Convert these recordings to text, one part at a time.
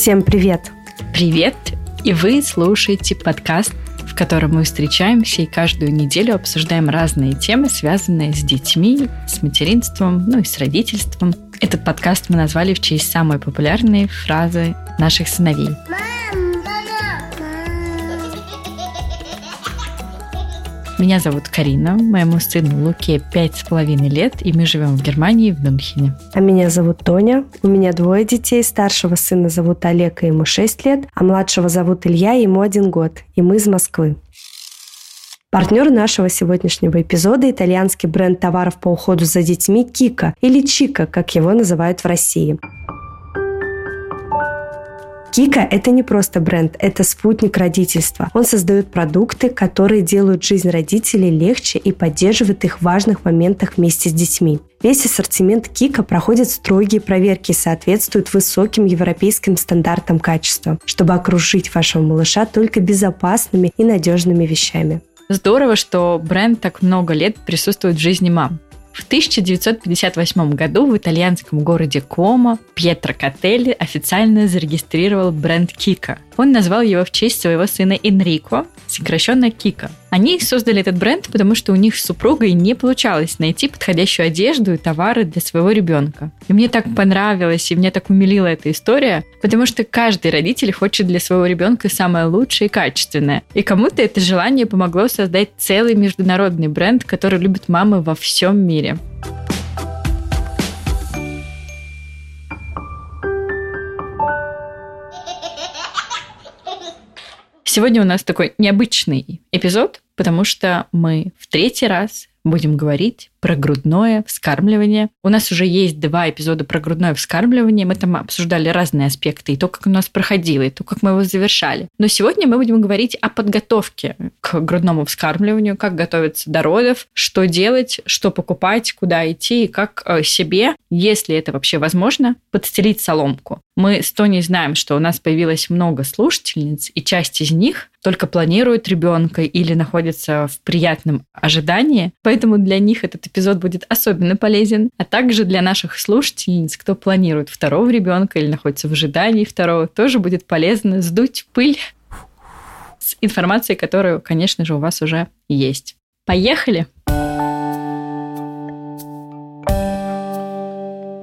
Всем привет! Привет! И вы слушаете подкаст, в котором мы встречаемся и каждую неделю обсуждаем разные темы, связанные с детьми, с материнством, ну и с родительством. Этот подкаст мы назвали в честь самой популярной фразы наших сыновей. Меня зовут Карина, моему сыну Луке пять с половиной лет, и мы живем в Германии, в Мюнхене. А меня зовут Тоня, у меня двое детей, старшего сына зовут Олег, и ему 6 лет, а младшего зовут Илья, и ему один год, и мы из Москвы. Партнер нашего сегодняшнего эпизода – итальянский бренд товаров по уходу за детьми Кика или Чика, как его называют в России. Кика – это не просто бренд, это спутник родительства. Он создает продукты, которые делают жизнь родителей легче и поддерживает их в важных моментах вместе с детьми. Весь ассортимент Кика проходит строгие проверки и соответствует высоким европейским стандартам качества, чтобы окружить вашего малыша только безопасными и надежными вещами. Здорово, что бренд так много лет присутствует в жизни мам. В 1958 году в итальянском городе Комо Пьетро Котелли официально зарегистрировал бренд Кика. Он назвал его в честь своего сына Энрико, сокращенно Кика. Они создали этот бренд, потому что у них с супругой не получалось найти подходящую одежду и товары для своего ребенка. И мне так понравилось, и меня так умилила эта история, потому что каждый родитель хочет для своего ребенка самое лучшее и качественное. И кому-то это желание помогло создать целый международный бренд, который любят мамы во всем мире. Сегодня у нас такой необычный эпизод, потому что мы в третий раз будем говорить про грудное вскармливание. У нас уже есть два эпизода про грудное вскармливание. Мы там обсуждали разные аспекты, и то, как у нас проходило, и то, как мы его завершали. Но сегодня мы будем говорить о подготовке к грудному вскармливанию, как готовиться до родов, что делать, что покупать, куда идти, и как э, себе, если это вообще возможно, подстелить соломку. Мы с Тони знаем, что у нас появилось много слушательниц, и часть из них только планируют ребенка или находятся в приятном ожидании. Поэтому для них этот эпизод будет особенно полезен. А также для наших слушательниц, кто планирует второго ребенка или находится в ожидании второго, тоже будет полезно сдуть пыль с информацией, которую, конечно же, у вас уже есть. Поехали!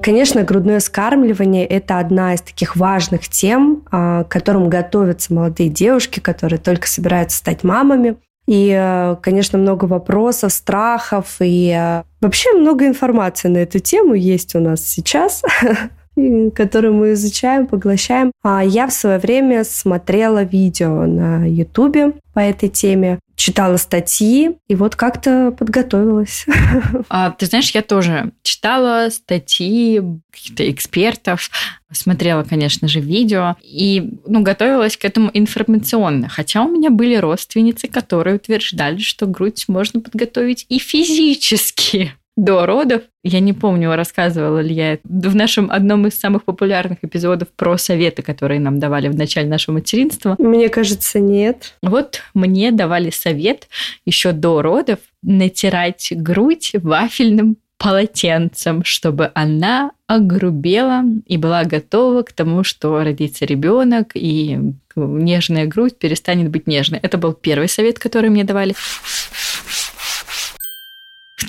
Конечно, грудное скармливание – это одна из таких важных тем, а, к которым готовятся молодые девушки, которые только собираются стать мамами. И, э, конечно, много вопросов, страхов и э, вообще много информации на эту тему есть у нас сейчас которую мы изучаем, поглощаем. А я в свое время смотрела видео на Ютубе по этой теме читала статьи и вот как-то подготовилась. А, ты знаешь, я тоже читала статьи каких-то экспертов, смотрела, конечно же, видео и ну, готовилась к этому информационно. Хотя у меня были родственницы, которые утверждали, что грудь можно подготовить и физически до родов. Я не помню, рассказывала ли я в нашем одном из самых популярных эпизодов про советы, которые нам давали в начале нашего материнства. Мне кажется, нет. Вот мне давали совет еще до родов натирать грудь вафельным полотенцем, чтобы она огрубела и была готова к тому, что родится ребенок и нежная грудь перестанет быть нежной. Это был первый совет, который мне давали.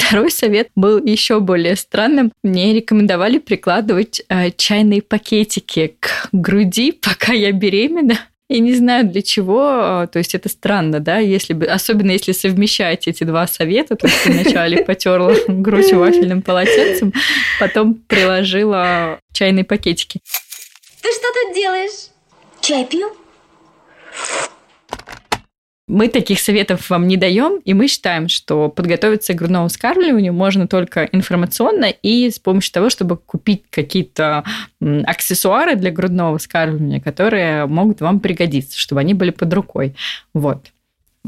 Второй совет был еще более странным. Мне рекомендовали прикладывать э, чайные пакетики к груди, пока я беременна. И не знаю для чего, то есть это странно, да, если бы, особенно если совмещать эти два совета, то есть вначале потерла грудь вафельным полотенцем, потом приложила чайные пакетики. Ты что тут делаешь? Чай пью? Мы таких советов вам не даем, и мы считаем, что подготовиться к грудному вскармливанию можно только информационно и с помощью того, чтобы купить какие-то аксессуары для грудного вскармливания, которые могут вам пригодиться, чтобы они были под рукой. Вот.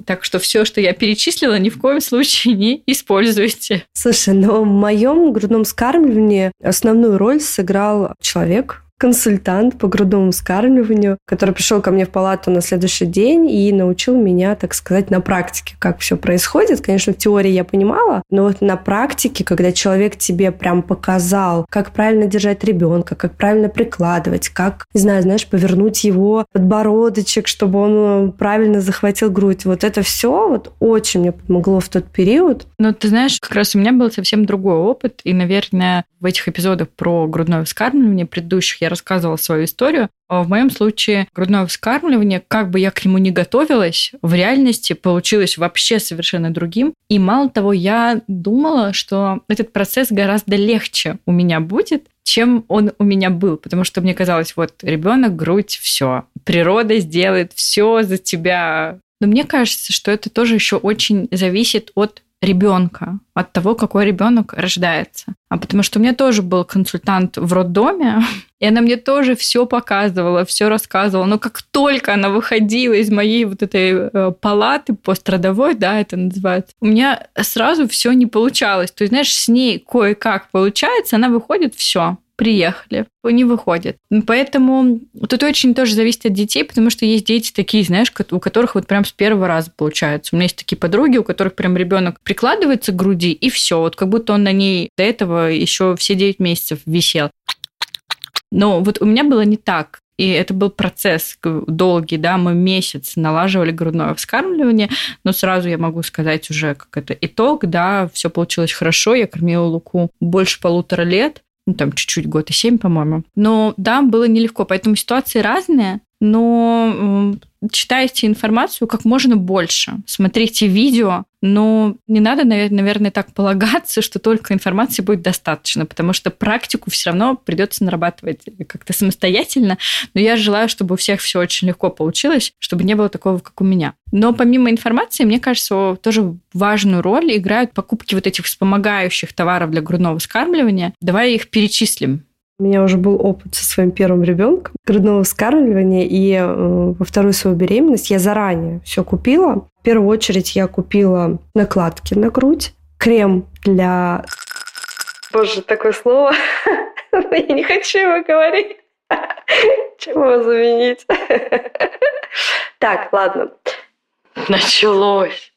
Так что все, что я перечислила, ни в коем случае не используйте. Слушай, но в моем грудном вскармливании основную роль сыграл человек, консультант по грудному вскармливанию, который пришел ко мне в палату на следующий день и научил меня, так сказать, на практике, как все происходит. Конечно, в теории я понимала, но вот на практике, когда человек тебе прям показал, как правильно держать ребенка, как правильно прикладывать, как, не знаю, знаешь, повернуть его подбородочек, чтобы он правильно захватил грудь. Вот это все вот очень мне помогло в тот период. Но ты знаешь, как раз у меня был совсем другой опыт, и, наверное, в этих эпизодах про грудное вскармливание предыдущих я рассказывала свою историю. А в моем случае грудное вскармливание, как бы я к нему не готовилась, в реальности получилось вообще совершенно другим. И мало того, я думала, что этот процесс гораздо легче у меня будет, чем он у меня был, потому что мне казалось, вот ребенок, грудь, все, природа сделает все за тебя. Но мне кажется, что это тоже еще очень зависит от ребенка, от того, какой ребенок рождается. А потому что у меня тоже был консультант в роддоме, и она мне тоже все показывала, все рассказывала. Но как только она выходила из моей вот этой э, палаты пострадовой, да, это называется, у меня сразу все не получалось. То есть, знаешь, с ней кое-как получается, она выходит, все, приехали, не выходит. Поэтому тут очень тоже зависит от детей, потому что есть дети такие, знаешь, у которых вот прям с первого раза получается. У меня есть такие подруги, у которых прям ребенок прикладывается к груди, и все, вот как будто он на ней до этого еще все 9 месяцев висел. Но вот у меня было не так. И это был процесс долгий, да, мы месяц налаживали грудное вскармливание, но сразу я могу сказать уже, как это итог, да, все получилось хорошо, я кормила Луку больше полутора лет, ну, там чуть-чуть год и семь, по-моему. Но да, было нелегко, поэтому ситуации разные, но читайте информацию как можно больше, смотрите видео, но не надо, наверное, так полагаться, что только информации будет достаточно, потому что практику все равно придется нарабатывать как-то самостоятельно. Но я желаю, чтобы у всех все очень легко получилось, чтобы не было такого, как у меня. Но помимо информации, мне кажется, тоже важную роль играют покупки вот этих вспомогающих товаров для грудного вскармливания. Давай их перечислим. У меня уже был опыт со своим первым ребенком грудного вскармливания, и э, во вторую свою беременность я заранее все купила. В первую очередь я купила накладки на грудь, крем для... Боже, такое слово. Я не хочу его говорить. Чем его заменить? Так, ладно. Началось.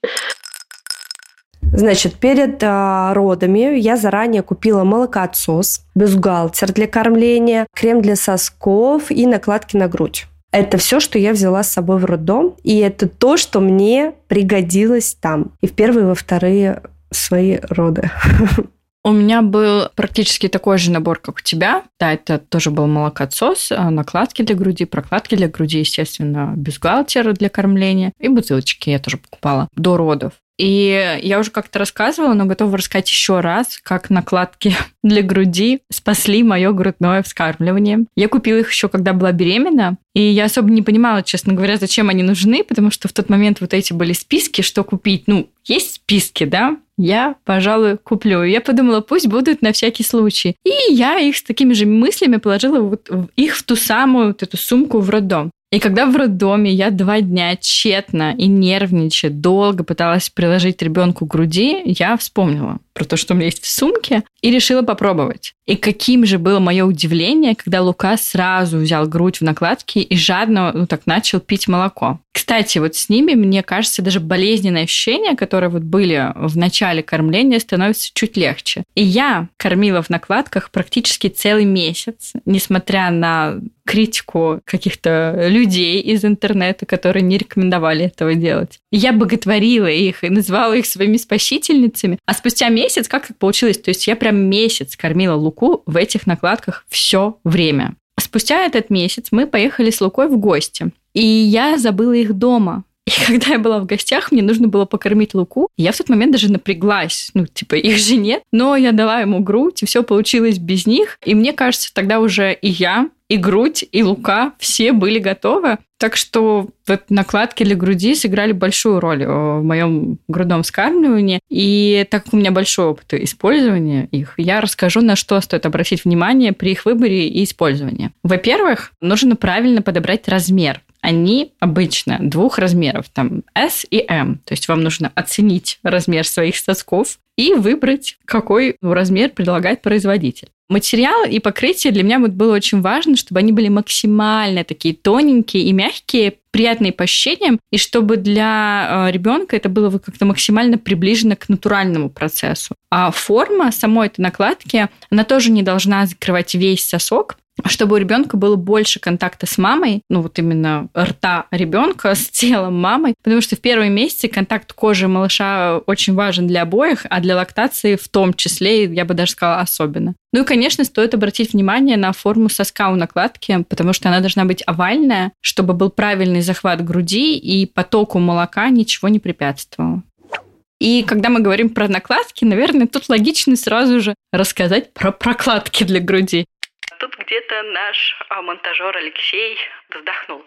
Значит, перед а, родами я заранее купила молокоотсос, бюстгальтер для кормления, крем для сосков и накладки на грудь. Это все, что я взяла с собой в роддом, и это то, что мне пригодилось там. И в первые, и во вторые свои роды. У меня был практически такой же набор, как у тебя. Да, это тоже был молокоотсос, а, накладки для груди, прокладки для груди, естественно, бюстгальтер для кормления и бутылочки я тоже покупала до родов. И я уже как-то рассказывала, но готова рассказать еще раз, как накладки для груди спасли мое грудное вскармливание. Я купила их еще, когда была беременна, и я особо не понимала, честно говоря, зачем они нужны, потому что в тот момент вот эти были списки, что купить. Ну, есть списки, да? Я, пожалуй, куплю. Я подумала, пусть будут на всякий случай. И я их с такими же мыслями положила вот их в ту самую вот эту сумку в роддом. И когда в роддоме я два дня тщетно и нервничая долго пыталась приложить ребенку к груди, я вспомнила про то, что у меня есть в сумке, и решила попробовать. И каким же было мое удивление, когда Лука сразу взял грудь в накладке и жадно ну, так начал пить молоко. Кстати, вот с ними, мне кажется, даже болезненные ощущения, которые вот были в начале кормления, становятся чуть легче. И я кормила в накладках практически целый месяц, несмотря на критику каких-то людей из интернета, которые не рекомендовали этого делать. Я боготворила их и называла их своими спасительницами. А спустя месяц, как так получилось? То есть я прям месяц кормила Луку в этих накладках все время. Спустя этот месяц мы поехали с Лукой в гости. И я забыла их дома. И когда я была в гостях, мне нужно было покормить Луку. Я в тот момент даже напряглась. Ну, типа, их же нет. Но я дала ему грудь, и все получилось без них. И мне кажется, тогда уже и я, и грудь, и лука, все были готовы. Так что вот накладки для груди сыграли большую роль э, в моем грудном вскармливании. И так как у меня большой опыт использования их, я расскажу, на что стоит обратить внимание при их выборе и использовании. Во-первых, нужно правильно подобрать размер они обычно двух размеров, там S и M. То есть вам нужно оценить размер своих сосков и выбрать, какой размер предлагает производитель. Материал и покрытие для меня было очень важно, чтобы они были максимально такие тоненькие и мягкие, приятные по ощущениям, и чтобы для э, ребенка это было как-то максимально приближено к натуральному процессу. А форма самой этой накладки, она тоже не должна закрывать весь сосок, чтобы у ребенка было больше контакта с мамой, ну вот именно рта ребенка с телом мамы, потому что в первые месяцы контакт кожи малыша очень важен для обоих, а для лактации в том числе, я бы даже сказала, особенно. Ну и, конечно, стоит обратить внимание на форму соска у накладки, потому что она должна быть овальная, чтобы был правильный захват груди и потоку молока ничего не препятствовало. И когда мы говорим про накладки, наверное, тут логично сразу же рассказать про прокладки для груди тут где-то наш а, монтажер Алексей вздохнул.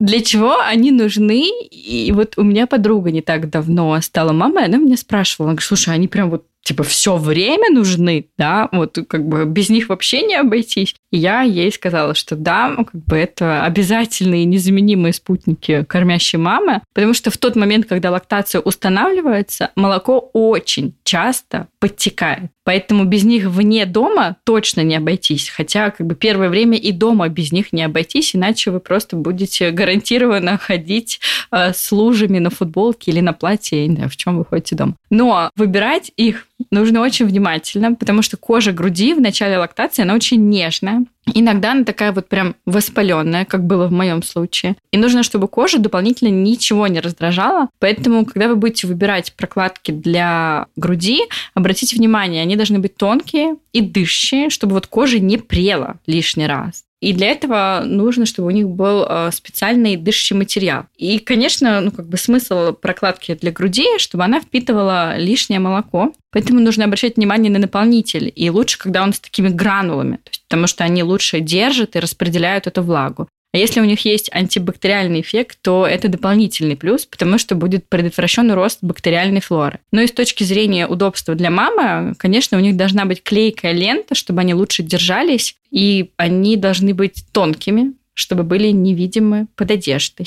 Для чего они нужны? И вот у меня подруга не так давно стала мамой, она меня спрашивала, она говорит, слушай, они прям вот типа все время нужны, да, вот как бы без них вообще не обойтись. И я ей сказала, что да, ну, как бы это обязательные незаменимые спутники кормящей мамы, потому что в тот момент, когда лактация устанавливается, молоко очень часто подтекает. Поэтому без них вне дома точно не обойтись. Хотя как бы первое время и дома без них не обойтись, иначе вы просто будете гарантированно ходить э, с лужами на футболке или на платье, не знаю, в чем вы ходите дома. Но выбирать их нужно очень внимательно, потому что кожа груди в начале лактации, она очень нежная. Иногда она такая вот прям воспаленная, как было в моем случае. И нужно, чтобы кожа дополнительно ничего не раздражала. Поэтому, когда вы будете выбирать прокладки для груди, обратите внимание, они должны быть тонкие и дышащие, чтобы вот кожа не прела лишний раз. И для этого нужно, чтобы у них был э, специальный дышащий материал. И, конечно, ну, как бы смысл прокладки для груди, чтобы она впитывала лишнее молоко. Поэтому нужно обращать внимание на наполнитель. И лучше, когда он с такими гранулами, потому что они лучше держат и распределяют эту влагу. А если у них есть антибактериальный эффект, то это дополнительный плюс, потому что будет предотвращен рост бактериальной флоры. Но и с точки зрения удобства для мамы, конечно, у них должна быть клейкая лента, чтобы они лучше держались, и они должны быть тонкими, чтобы были невидимы под одеждой.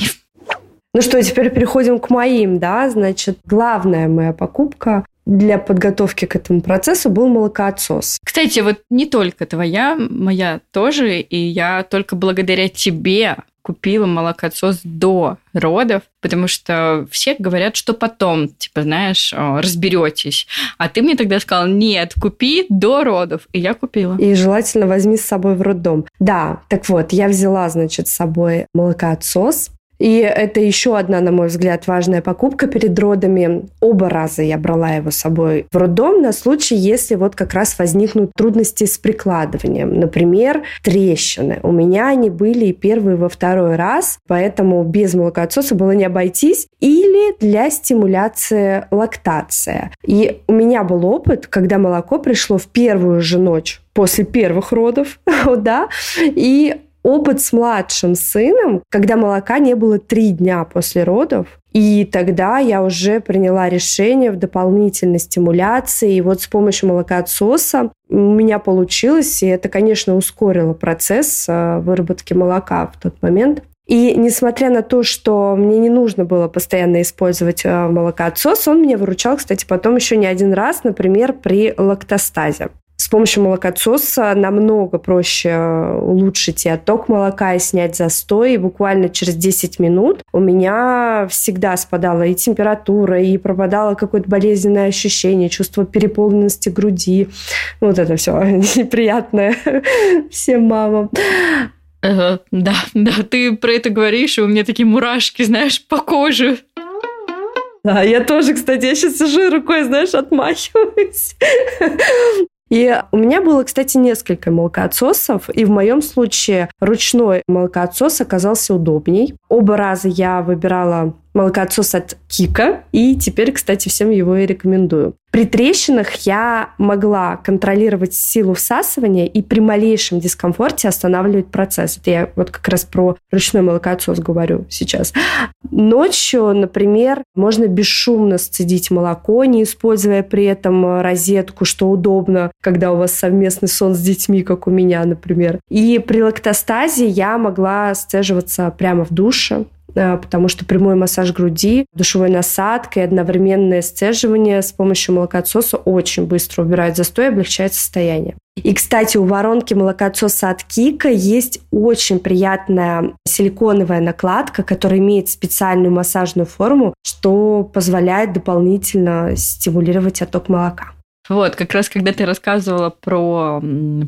Ну что, теперь переходим к моим, да, значит, главная моя покупка для подготовки к этому процессу был молокоотсос. Кстати, вот не только твоя, моя тоже, и я только благодаря тебе купила молокоотсос до родов, потому что все говорят, что потом, типа, знаешь, разберетесь. А ты мне тогда сказал, нет, купи до родов. И я купила. И желательно возьми с собой в роддом. Да, так вот, я взяла, значит, с собой молокоотсос, и это еще одна, на мой взгляд, важная покупка перед родами. Оба раза я брала его с собой в роддом на случай, если вот как раз возникнут трудности с прикладыванием. Например, трещины. У меня они были и первый, и во второй раз, поэтому без молокоотсоса было не обойтись. Или для стимуляции лактации. И у меня был опыт, когда молоко пришло в первую же ночь после первых родов, да, и опыт с младшим сыном, когда молока не было три дня после родов. И тогда я уже приняла решение в дополнительной стимуляции. И вот с помощью молокоотсоса у меня получилось, и это, конечно, ускорило процесс э, выработки молока в тот момент. И несмотря на то, что мне не нужно было постоянно использовать э, молокоотсос, он меня выручал, кстати, потом еще не один раз, например, при лактостазе. С помощью молокоотсоса намного проще э, улучшить и отток молока, и снять застой. И буквально через 10 минут у меня всегда спадала и температура, и пропадало какое-то болезненное ощущение, чувство переполненности груди. Вот это все неприятное всем мамам. да, да, ты про это говоришь, и у меня такие мурашки, знаешь, по коже. Да, я тоже, кстати, я сейчас сижу и рукой, знаешь, отмахиваюсь. И у меня было, кстати, несколько молокоотсосов, и в моем случае ручной молокоотсос оказался удобней. Оба раза я выбирала молокоотсос от Кика, и теперь, кстати, всем его и рекомендую. При трещинах я могла контролировать силу всасывания и при малейшем дискомфорте останавливать процесс. Это я вот как раз про ручной молокоотсос говорю сейчас. Ночью, например, можно бесшумно сцедить молоко, не используя при этом розетку, что удобно, когда у вас совместный сон с детьми, как у меня, например. И при лактостазе я могла сцеживаться прямо в душе, потому что прямой массаж груди, душевой насадкой, одновременное сцеживание с помощью молокоотсоса очень быстро убирает застой и облегчает состояние. И, кстати, у воронки молокоотсоса от Кика есть очень приятная силиконовая накладка, которая имеет специальную массажную форму, что позволяет дополнительно стимулировать отток молока. Вот, как раз когда ты рассказывала про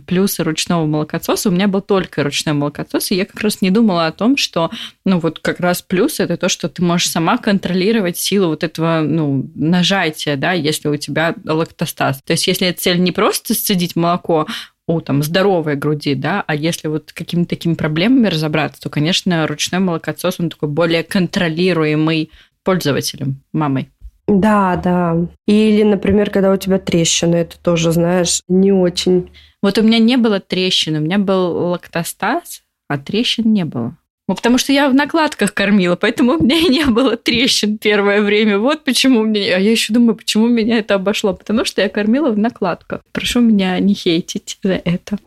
плюсы ручного молокососа, у меня был только ручной молокосос, и я как раз не думала о том, что, ну, вот как раз плюс это то, что ты можешь сама контролировать силу вот этого, ну, нажатия, да, если у тебя лактостаз. То есть, если цель не просто сцедить молоко, у там здоровой груди, да, а если вот какими-то такими проблемами разобраться, то, конечно, ручной молокосос, он такой более контролируемый пользователем, мамой. Да, да. Или, например, когда у тебя трещины, это тоже, знаешь, не очень. Вот у меня не было трещин, у меня был лактостаз, а трещин не было. Ну, потому что я в накладках кормила, поэтому у меня и не было трещин первое время. Вот почему мне... А я еще думаю, почему меня это обошло. Потому что я кормила в накладках. Прошу меня не хейтить за это.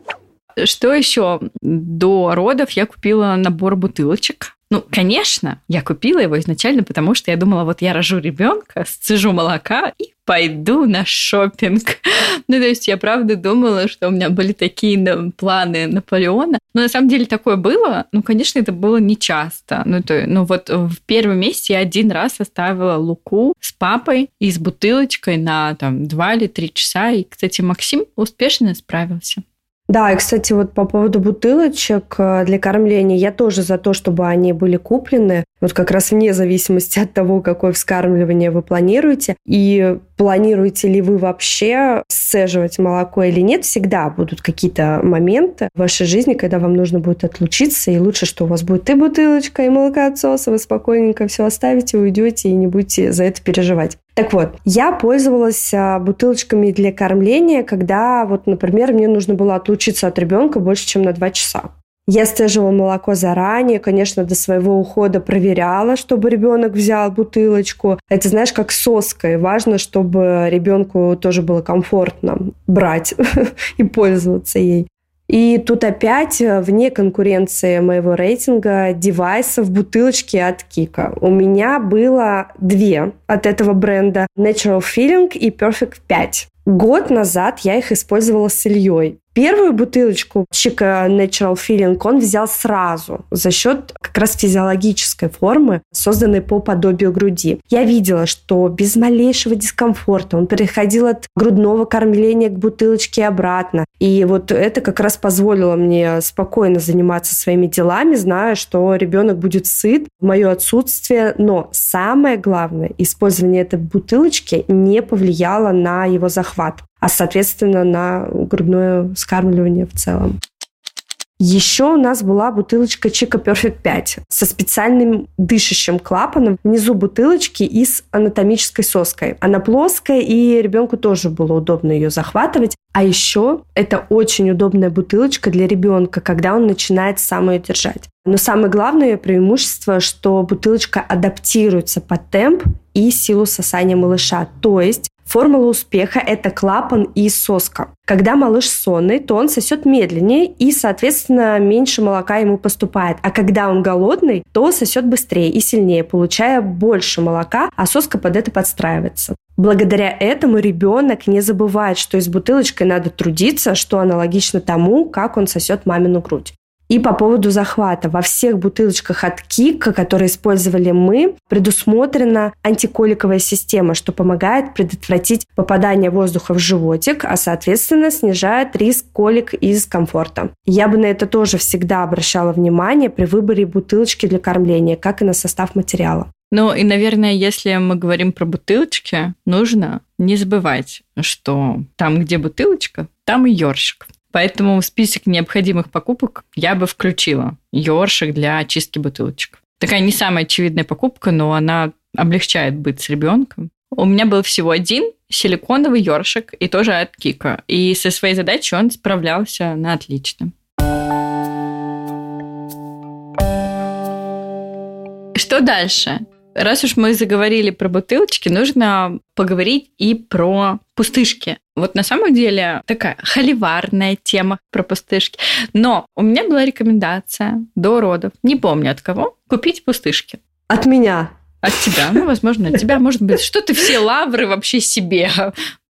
Что еще? До родов я купила набор бутылочек ну, конечно, я купила его изначально, потому что я думала, вот я рожу ребенка, сцежу молока и пойду на шопинг. ну, то есть я правда думала, что у меня были такие планы Наполеона. Но на самом деле такое было. Ну, конечно, это было не часто. Ну, то, ну вот в первом месяце я один раз оставила Луку с папой и с бутылочкой на там два или три часа. И, кстати, Максим успешно справился. Да, и, кстати, вот по поводу бутылочек э, для кормления, я тоже за то, чтобы они были куплены, вот как раз вне зависимости от того, какое вскармливание вы планируете. И планируете ли вы вообще сцеживать молоко или нет, всегда будут какие-то моменты в вашей жизни, когда вам нужно будет отлучиться, и лучше, что у вас будет и бутылочка, и молокоотсос, и вы спокойненько все оставите, уйдете и не будете за это переживать. Так вот, я пользовалась а, бутылочками для кормления, когда, вот, например, мне нужно было отлучиться от ребенка больше, чем на 2 часа. Я стеживала молоко заранее, конечно, до своего ухода проверяла, чтобы ребенок взял бутылочку. Это, знаешь, как соской. Важно, чтобы ребенку тоже было комфортно брать и пользоваться ей. И тут опять э, вне конкуренции моего рейтинга девайсов бутылочки от Кика. У меня было две от этого бренда Natural Feeling и Perfect 5. Год назад я их использовала с Ильей. Первую бутылочку Chica Natural Feeling он взял сразу за счет как раз физиологической формы, созданной по подобию груди. Я видела, что без малейшего дискомфорта он переходил от грудного кормления к бутылочке обратно. И вот это как раз позволило мне спокойно заниматься своими делами, зная, что ребенок будет сыт в мое отсутствие. Но самое главное, использование этой бутылочки не повлияло на его захват а, соответственно, на грудное скармливание в целом. Еще у нас была бутылочка Чика Perfect 5 со специальным дышащим клапаном внизу бутылочки и с анатомической соской. Она плоская, и ребенку тоже было удобно ее захватывать. А еще это очень удобная бутылочка для ребенка, когда он начинает сам ее держать. Но самое главное преимущество, что бутылочка адаптируется под темп и силу сосания малыша. То есть Формула успеха – это клапан и соска. Когда малыш сонный, то он сосет медленнее и, соответственно, меньше молока ему поступает. А когда он голодный, то сосет быстрее и сильнее, получая больше молока, а соска под это подстраивается. Благодаря этому ребенок не забывает, что из бутылочкой надо трудиться, что аналогично тому, как он сосет мамину грудь. И по поводу захвата. Во всех бутылочках от Кика, которые использовали мы, предусмотрена антиколиковая система, что помогает предотвратить попадание воздуха в животик, а, соответственно, снижает риск колик и дискомфорта. Я бы на это тоже всегда обращала внимание при выборе бутылочки для кормления, как и на состав материала. Ну и, наверное, если мы говорим про бутылочки, нужно не забывать, что там, где бутылочка, там и ёршик. Поэтому в список необходимых покупок я бы включила ёршик для очистки бутылочек. Такая не самая очевидная покупка, но она облегчает быть с ребенком. У меня был всего один силиконовый ёршик, и тоже от Кика. И со своей задачей он справлялся на отлично. Что дальше? Раз уж мы заговорили про бутылочки, нужно поговорить и про пустышки. Вот на самом деле такая холиварная тема про пустышки. Но у меня была рекомендация до родов, не помню от кого, купить пустышки. От меня. От тебя, ну, возможно, от тебя, может быть, что ты все лавры вообще себе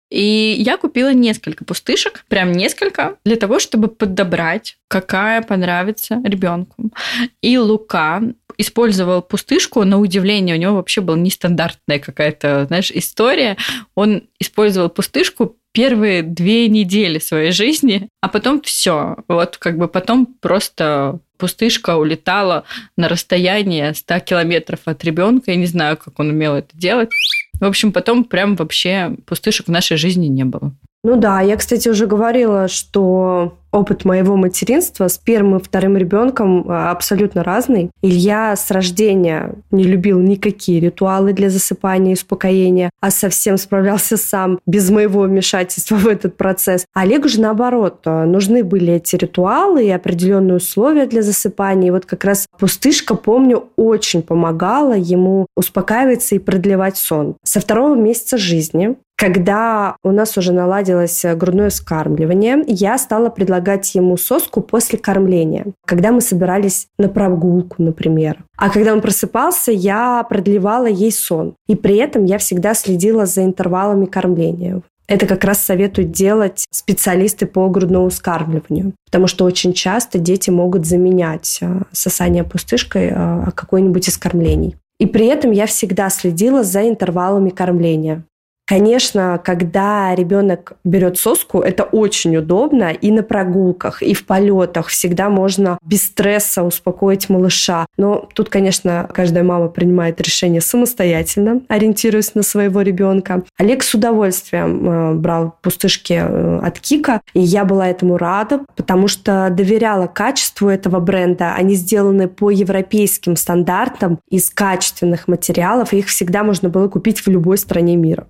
и я купила несколько пустышек, прям несколько, для того, чтобы подобрать, какая понравится ребенку. И Лука использовал пустышку, на удивление, у него вообще была нестандартная какая-то, знаешь, история. Он использовал пустышку первые две недели своей жизни, а потом все. Вот как бы потом просто пустышка улетала на расстояние 100 километров от ребенка. Я не знаю, как он умел это делать. В общем, потом прям вообще пустышек в нашей жизни не было. Ну да, я, кстати, уже говорила, что опыт моего материнства с первым и вторым ребенком а, абсолютно разный. Илья с рождения не любил никакие ритуалы для засыпания и успокоения, а совсем справлялся сам, без моего вмешательства в этот процесс. Олегу же наоборот, а, нужны были эти ритуалы и определенные условия для засыпания. И вот как раз пустышка, помню, очень помогала ему успокаиваться и продлевать сон. Со второго месяца жизни когда у нас уже наладилось грудное вскармливание, я стала предлагать ему соску после кормления, когда мы собирались на прогулку, например. А когда он просыпался, я продлевала ей сон. И при этом я всегда следила за интервалами кормления. Это как раз советуют делать специалисты по грудному вскармливанию, потому что очень часто дети могут заменять а, сосание пустышкой а, какой-нибудь из кормлений. И при этом я всегда следила за интервалами кормления. Конечно, когда ребенок берет соску, это очень удобно и на прогулках, и в полетах. Всегда можно без стресса успокоить малыша. Но тут, конечно, каждая мама принимает решение самостоятельно, ориентируясь на своего ребенка. Олег с удовольствием э, брал пустышки э, от Кика, и я была этому рада, потому что доверяла качеству этого бренда. Они сделаны по европейским стандартам из качественных материалов, и их всегда можно было купить в любой стране мира.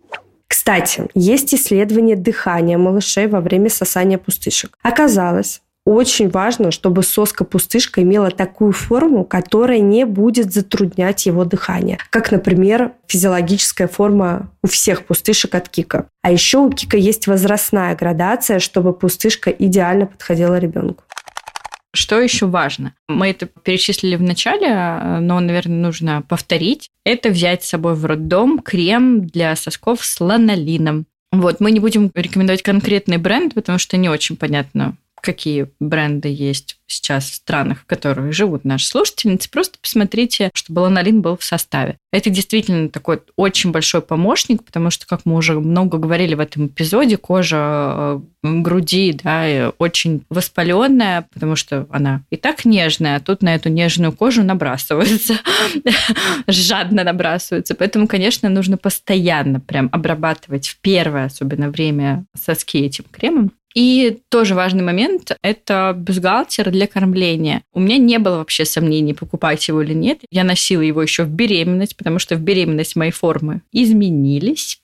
Кстати, есть исследование дыхания малышей во время сосания пустышек. Оказалось, очень важно, чтобы соска-пустышка имела такую форму, которая не будет затруднять его дыхание. Как, например, физиологическая форма у всех пустышек от кика. А еще у кика есть возрастная градация, чтобы пустышка идеально подходила ребенку. Что еще важно? Мы это перечислили в начале, но, наверное, нужно повторить. Это взять с собой в роддом крем для сосков с ланолином. Вот, мы не будем рекомендовать конкретный бренд, потому что не очень понятно, какие бренды есть сейчас в странах, в которых живут наши слушательницы, просто посмотрите, чтобы ланолин был в составе. Это действительно такой очень большой помощник, потому что, как мы уже много говорили в этом эпизоде, кожа э, груди да, очень воспаленная, потому что она и так нежная, а тут на эту нежную кожу набрасывается, жадно набрасывается. Поэтому, конечно, нужно постоянно прям обрабатывать в первое, особенно время соски этим кремом. И тоже важный момент – это бюстгальтер для кормления. У меня не было вообще сомнений, покупать его или нет. Я носила его еще в беременность, потому что в беременность мои формы изменились.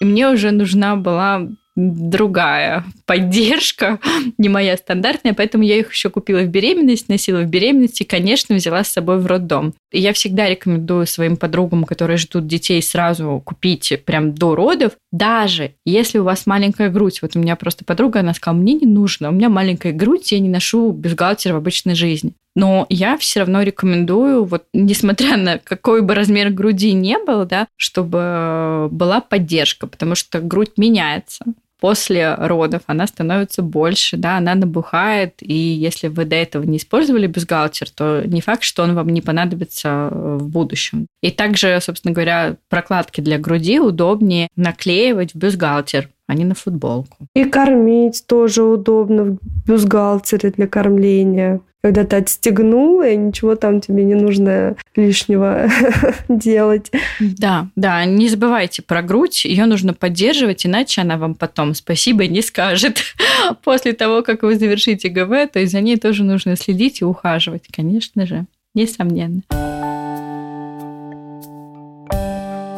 И мне уже нужна была другая поддержка, не моя стандартная, поэтому я их еще купила в беременность, носила в беременности конечно, взяла с собой в роддом. И я всегда рекомендую своим подругам, которые ждут детей, сразу купить прям до родов, даже если у вас маленькая грудь. Вот у меня просто подруга, она сказала, мне не нужно, у меня маленькая грудь, я не ношу бюстгальтер в обычной жизни. Но я все равно рекомендую, вот несмотря на какой бы размер груди не был, да, чтобы была поддержка, потому что грудь меняется после родов она становится больше, да, она набухает, и если вы до этого не использовали бюстгальтер, то не факт, что он вам не понадобится э, в будущем. И также, собственно говоря, прокладки для груди удобнее наклеивать в бюстгальтер, а не на футболку. И кормить тоже удобно в бюстгальтере для кормления когда ты отстегнула, и ничего там тебе не нужно лишнего делать. Да, да, не забывайте про грудь, ее нужно поддерживать, иначе она вам потом спасибо не скажет. После того, как вы завершите ГВ, то есть за ней тоже нужно следить и ухаживать, конечно же, несомненно.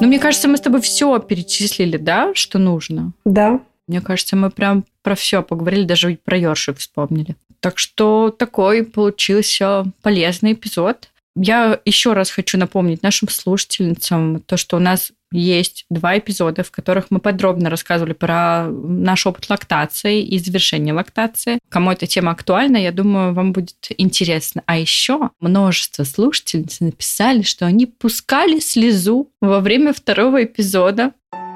Ну, мне кажется, мы с тобой все перечислили, да, что нужно? Да. Мне кажется, мы прям про все поговорили, даже про ёршик вспомнили. Так что такой получился полезный эпизод. Я еще раз хочу напомнить нашим слушательницам то, что у нас есть два эпизода, в которых мы подробно рассказывали про наш опыт лактации и завершение лактации. Кому эта тема актуальна, я думаю, вам будет интересно. А еще множество слушательниц написали, что они пускали слезу во время второго эпизода.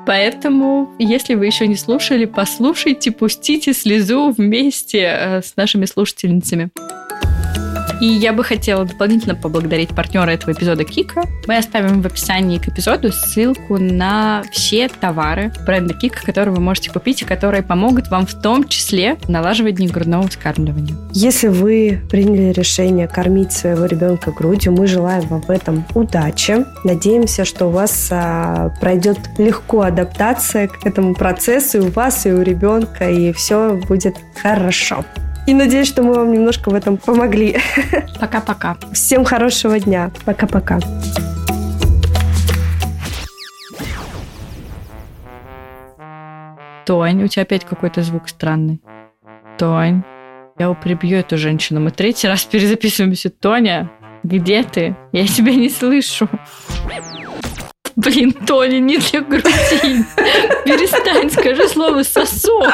Поэтому, если вы еще не слушали, послушайте, пустите слезу вместе э, с нашими слушательницами. И я бы хотела дополнительно поблагодарить партнера этого эпизода Кика. Мы оставим в описании к эпизоду ссылку на все товары бренда Кика, которые вы можете купить и которые помогут вам в том числе налаживать грудного вскармливания. Если вы приняли решение кормить своего ребенка грудью, мы желаем вам в этом удачи. Надеемся, что у вас а, пройдет легко адаптация к этому процессу и у вас, и у ребенка, и все будет хорошо. И надеюсь, что мы вам немножко в этом помогли. Пока-пока. Всем хорошего дня. Пока-пока. Тонь, у тебя опять какой-то звук странный. Тонь, я прибью эту женщину. Мы третий раз перезаписываемся. Тоня, где ты? Я тебя не слышу. Блин, Тоня, не для груди. Перестань, скажи слово «сосок».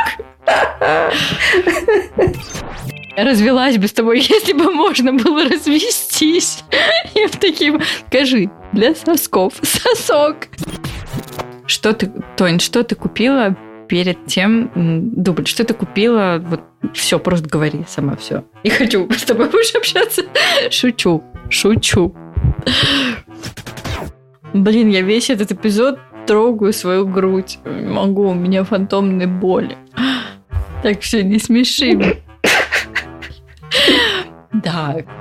Развелась бы с тобой, если бы можно было развестись. Я в таким, скажи, для сосков сосок. Что ты, Тонь, что ты купила перед тем, дубль, что ты купила, вот все, просто говори сама все. Не хочу с тобой больше общаться. Шучу, шучу. Блин, я весь этот эпизод трогаю свою грудь. Могу, у меня фантомные боли. Так все, не смеши. Да,